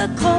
a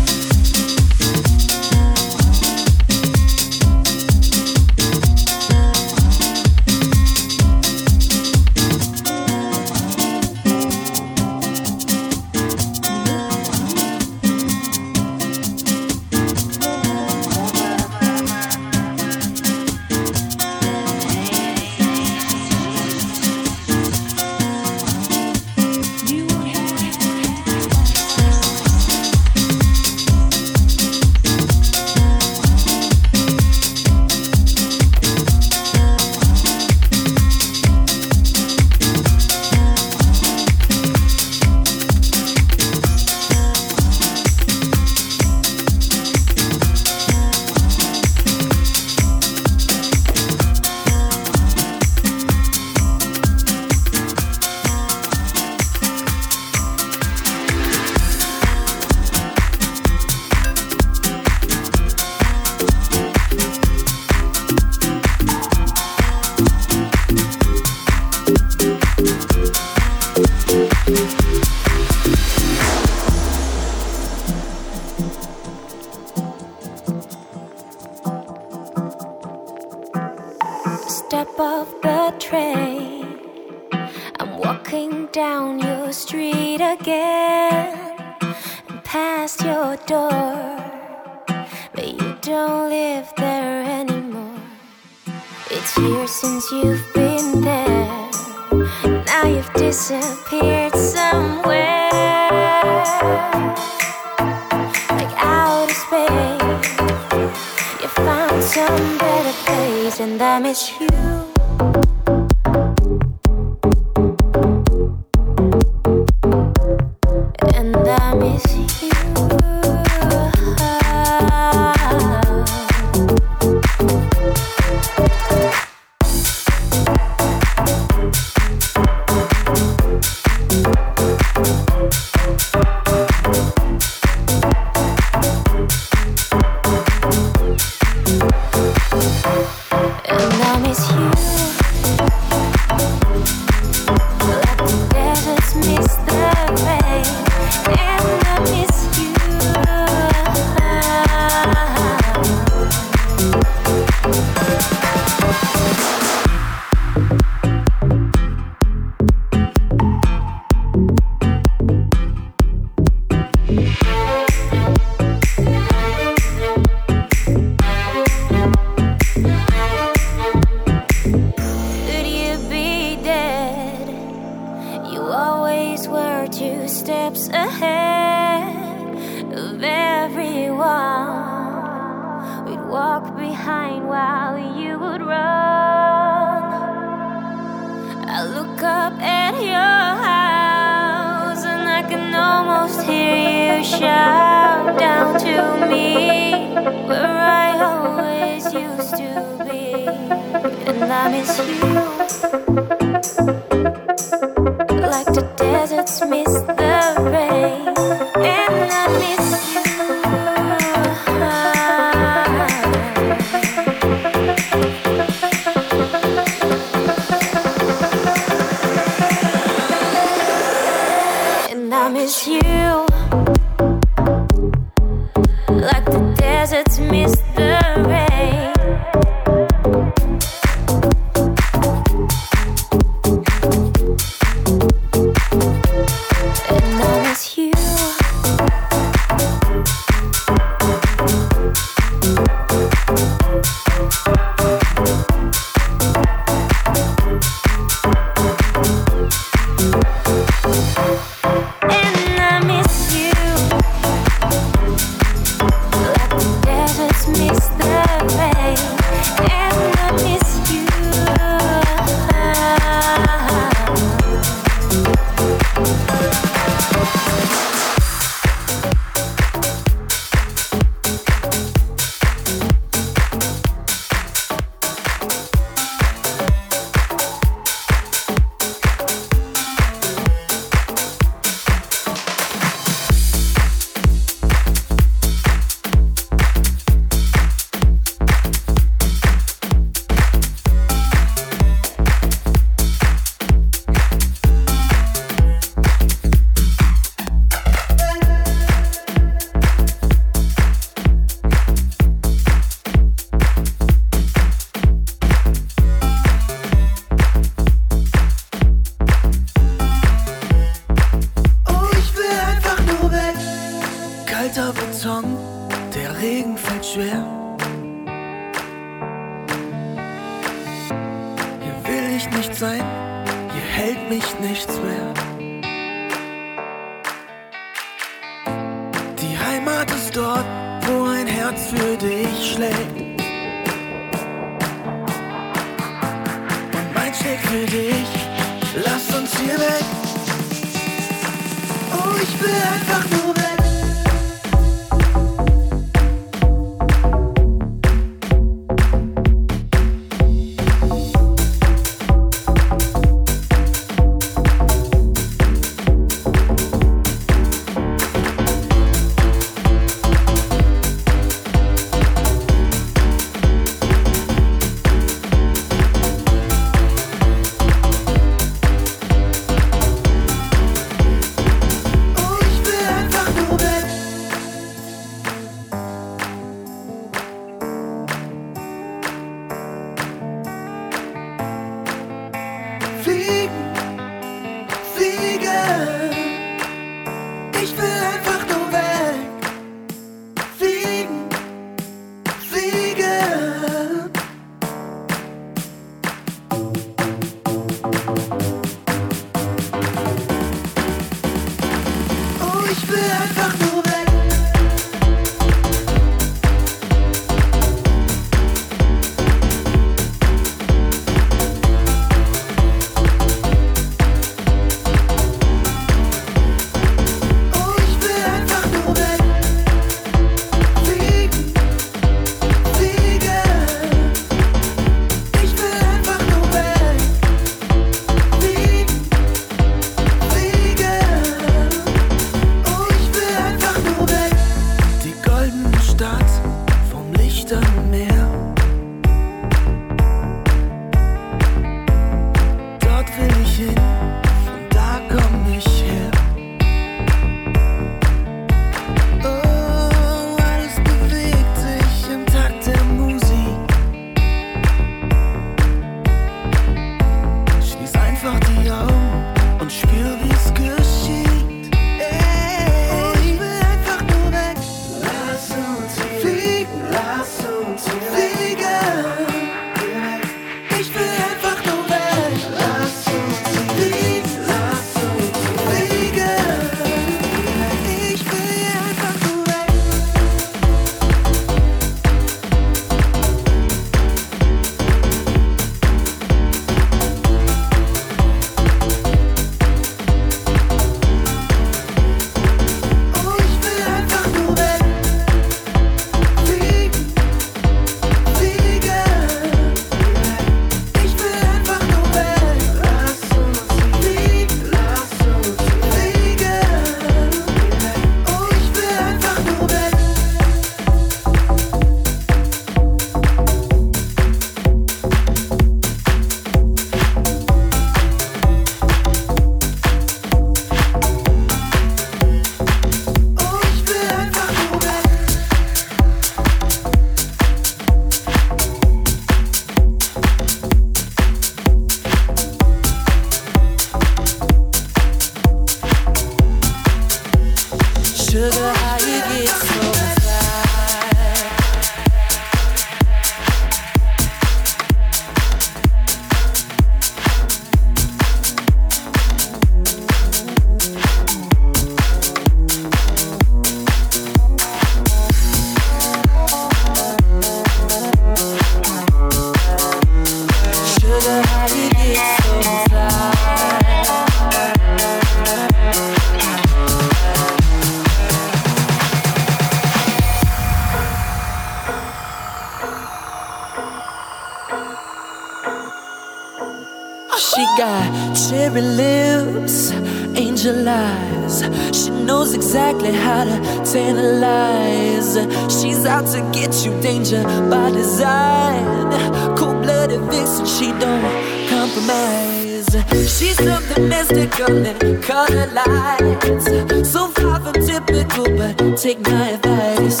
ten lies. She's out to get you, danger by design. Cold blooded vixen, she don't compromise. She's something mystical that color lights. So far from typical, but take my advice.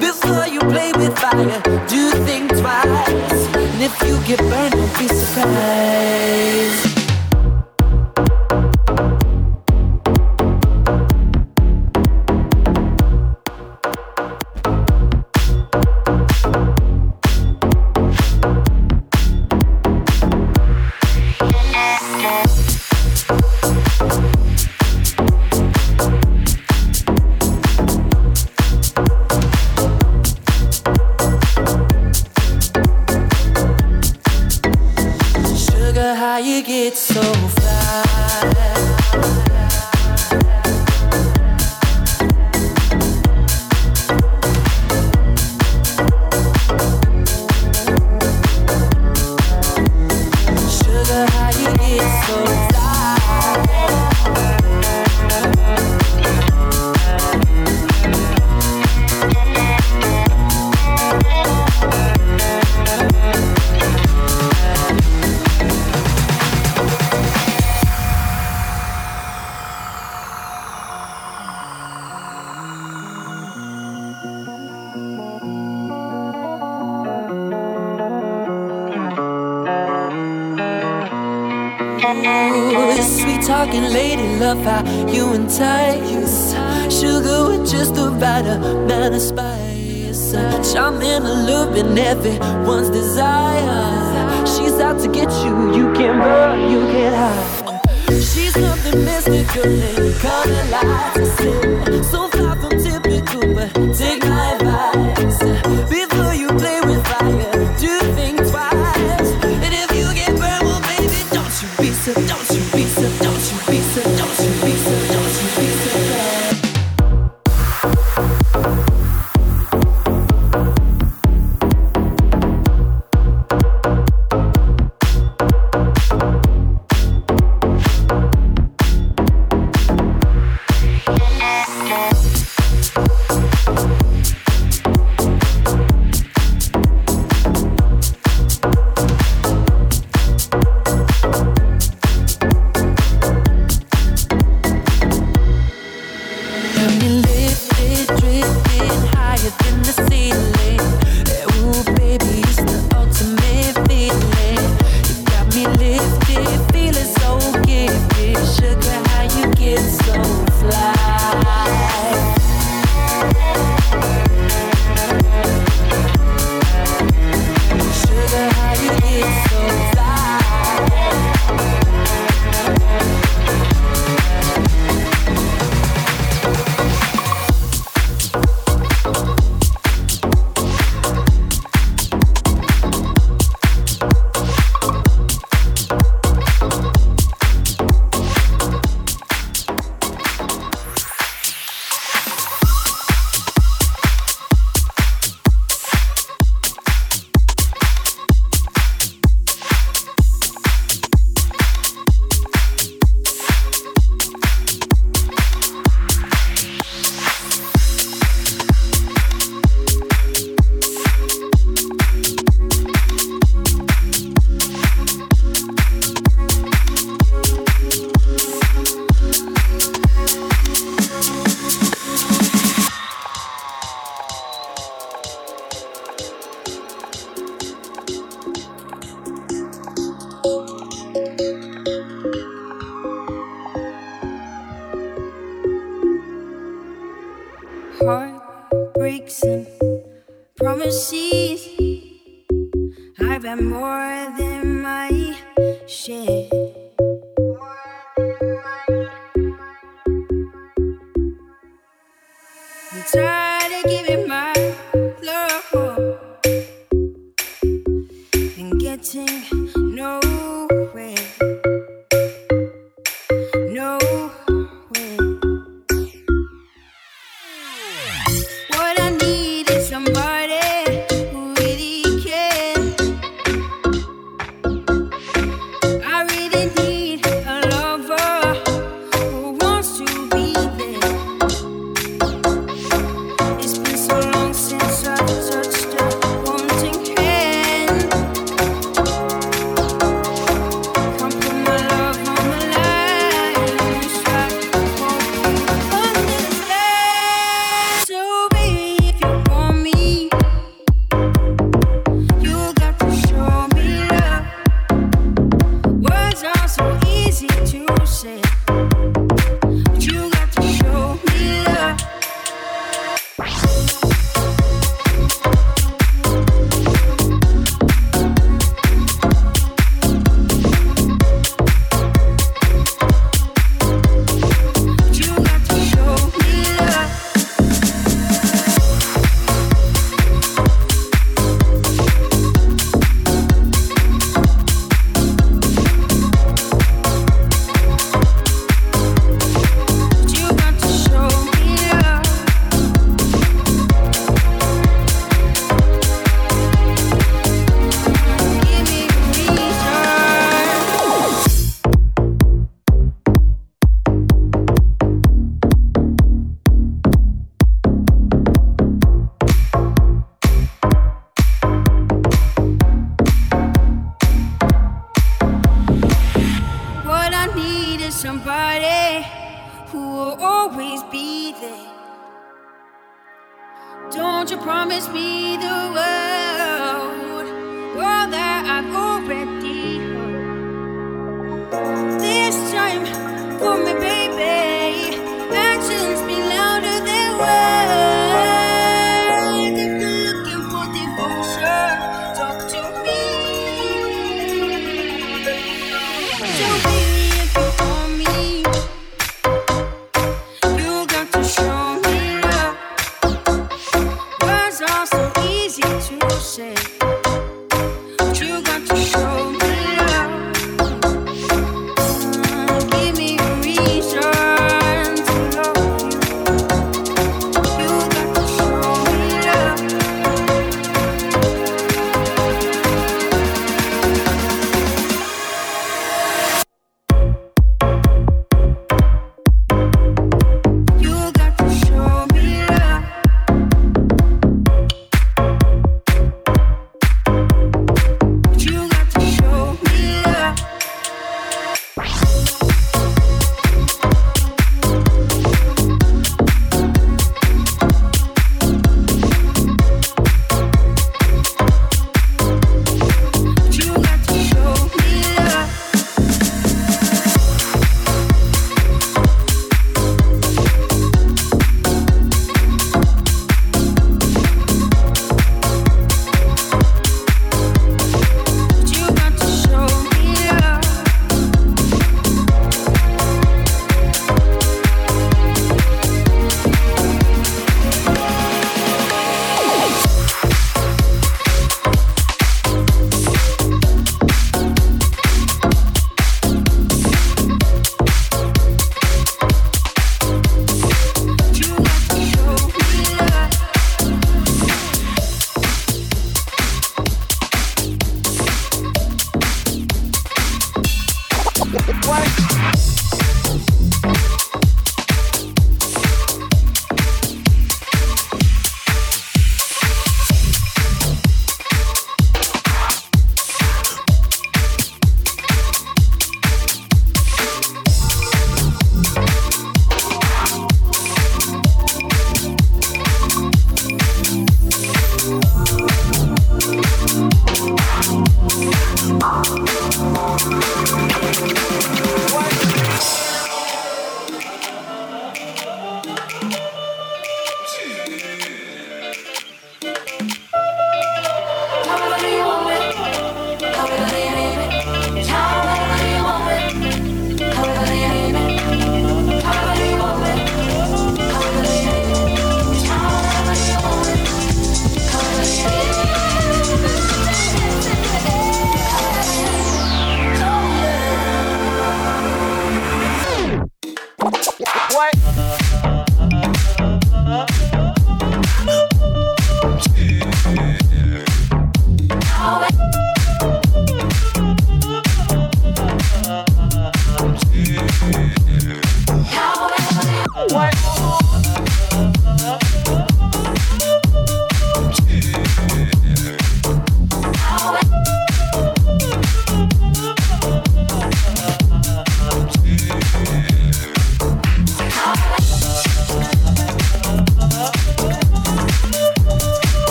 Before you play with fire, do think twice. And if you get burned, don't be surprised. Mystical and color lights.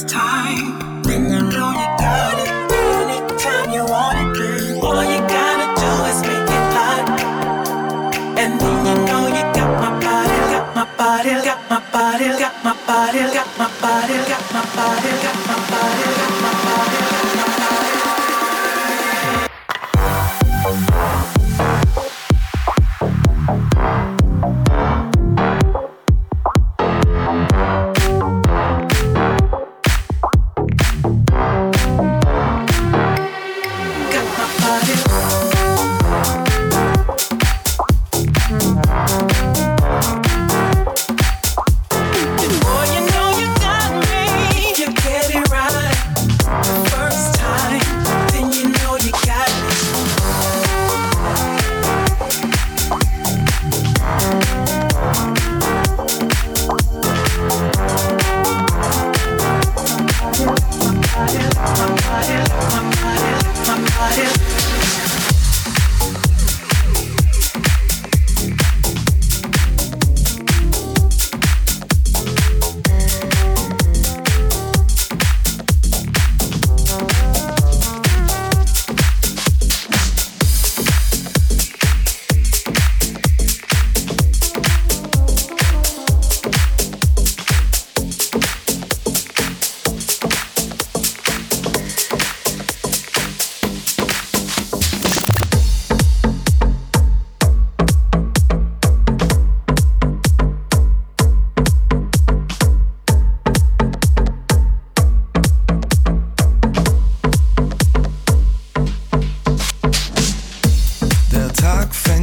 this time. Know you got it. Anytime you want. All you gotta do is make it hot. And then you know you got my body, got my body, got my body, got my body, got my body, got my body. Got my body.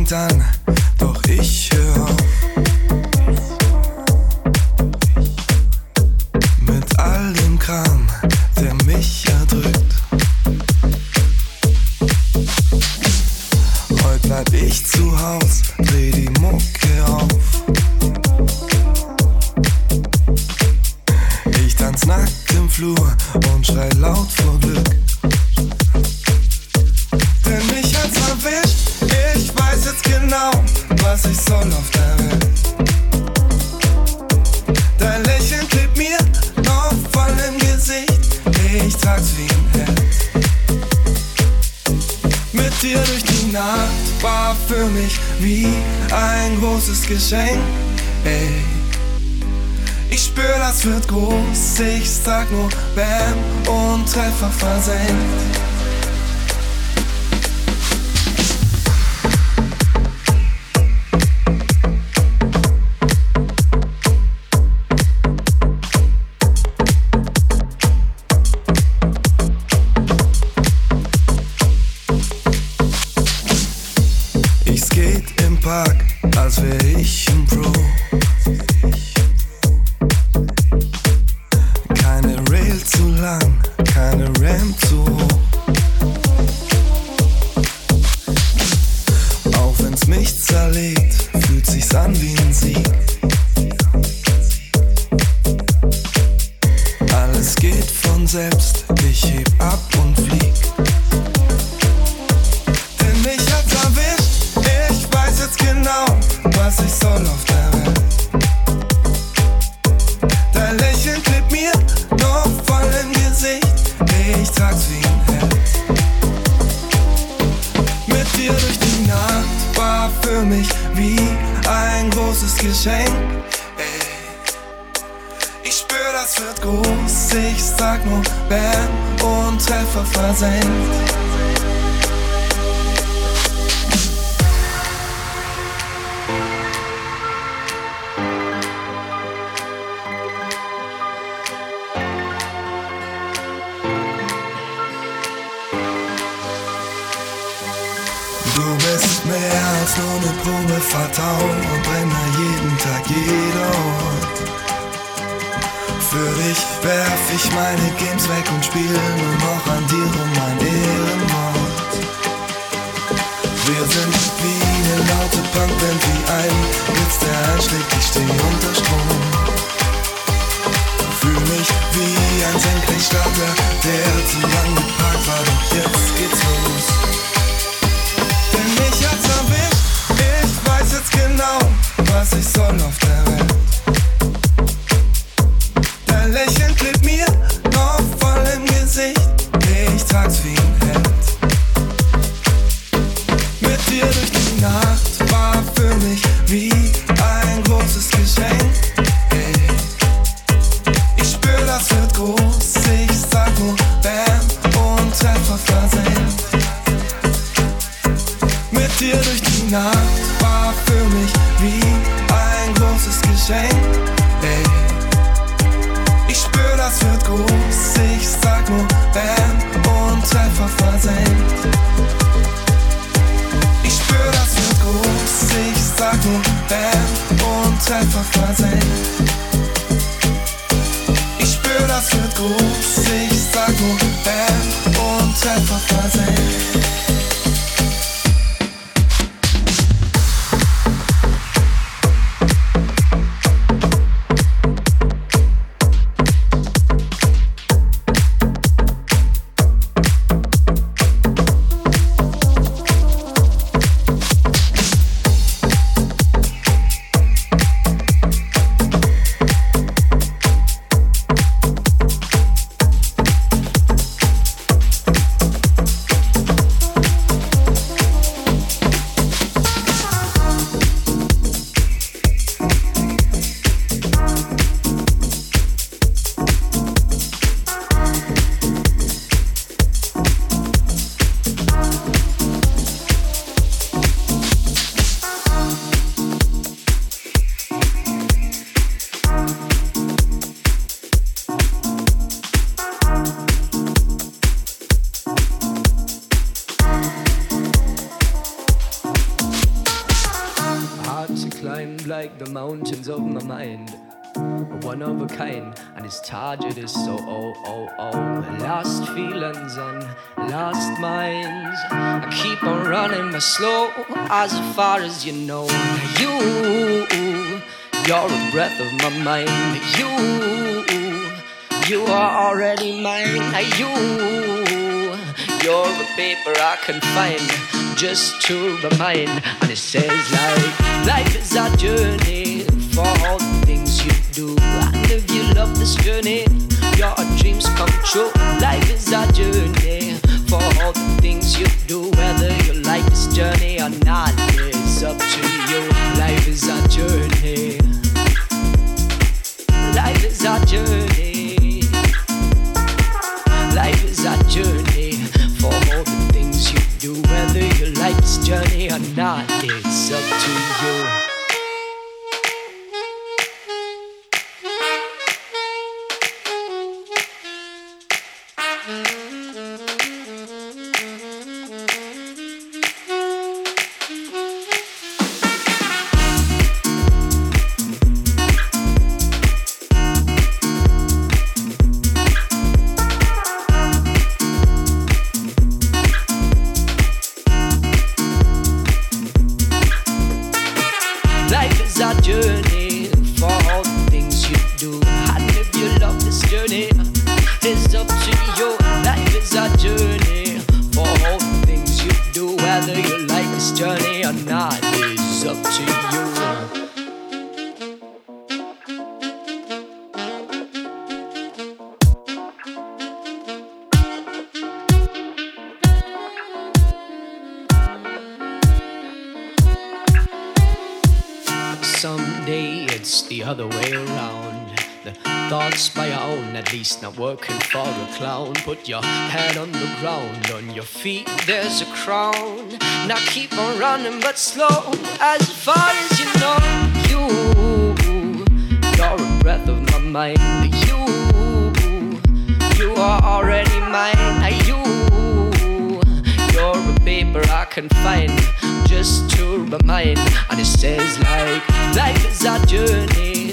Done. Opfer sein. Band und einfach mal sein. Ich spür das mit Gruß, ich sag nur Band und einfach mal sein. never slow as far as you know. You, you're a breath of my mind. You, you are already mine. You, you're the paper I can find just to remind. And it says like life is a journey for all the things you do. And if you love this journey, your dreams come true. Life is a journey. feet there's a crown. Now keep on running, but slow as far as you know. You, you're a breath of my mind. You, you are already mine. You, you're a paper I can find just to remind. And it says like life is a journey.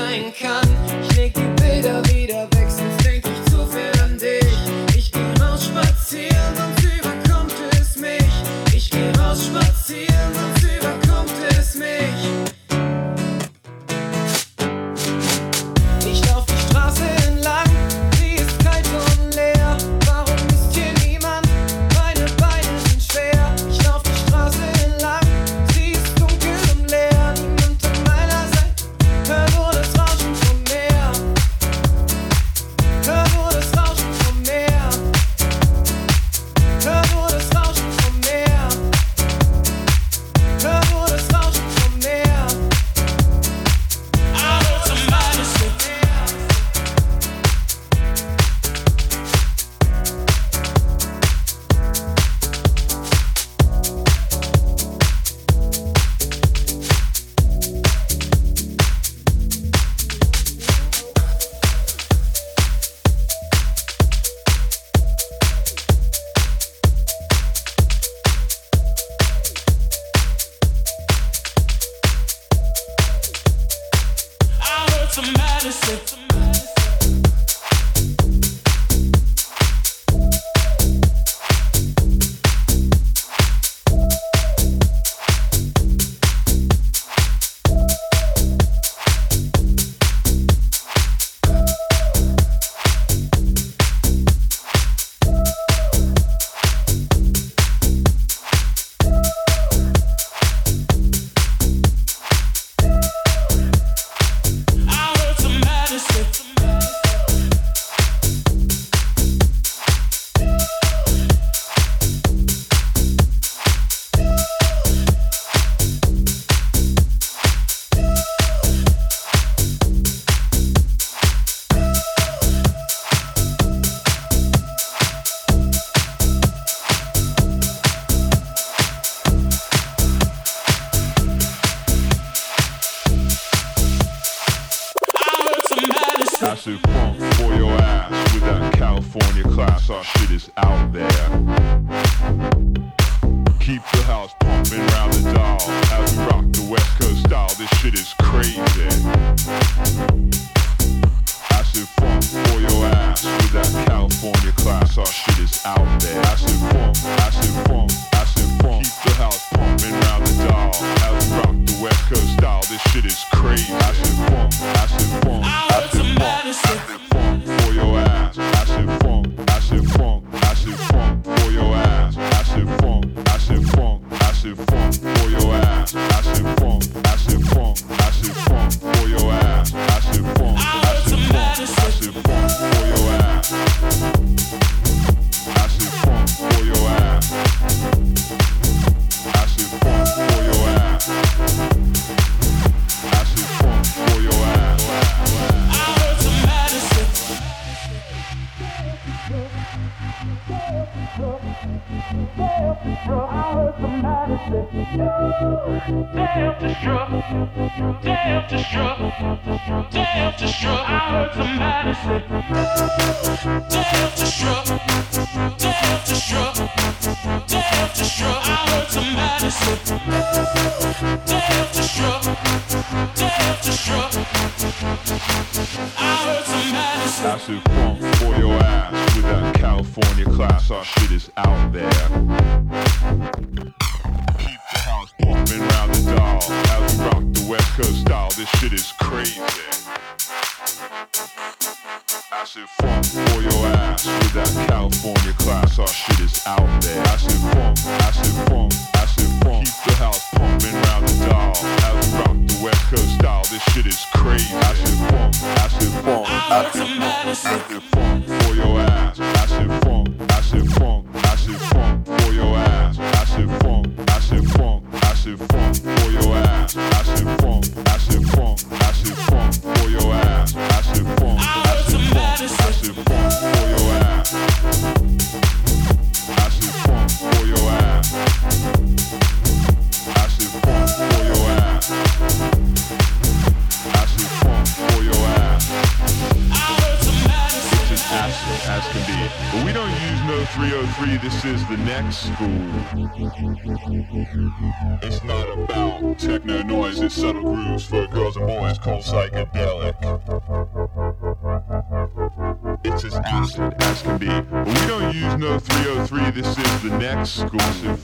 sein kann. down for your ass with that California class. Our shit is out there. Keep the house pumping round the dial as we rock the West Coast style. This shit is crazy. Acid funk for your ass with that California class. Our shit is out there. Acid funk. Listen. It's not about techno noise, it's subtle grooves for girls and boys called psychedelic. It's as acid as can be. But we don't use no 303, this is the next exclusive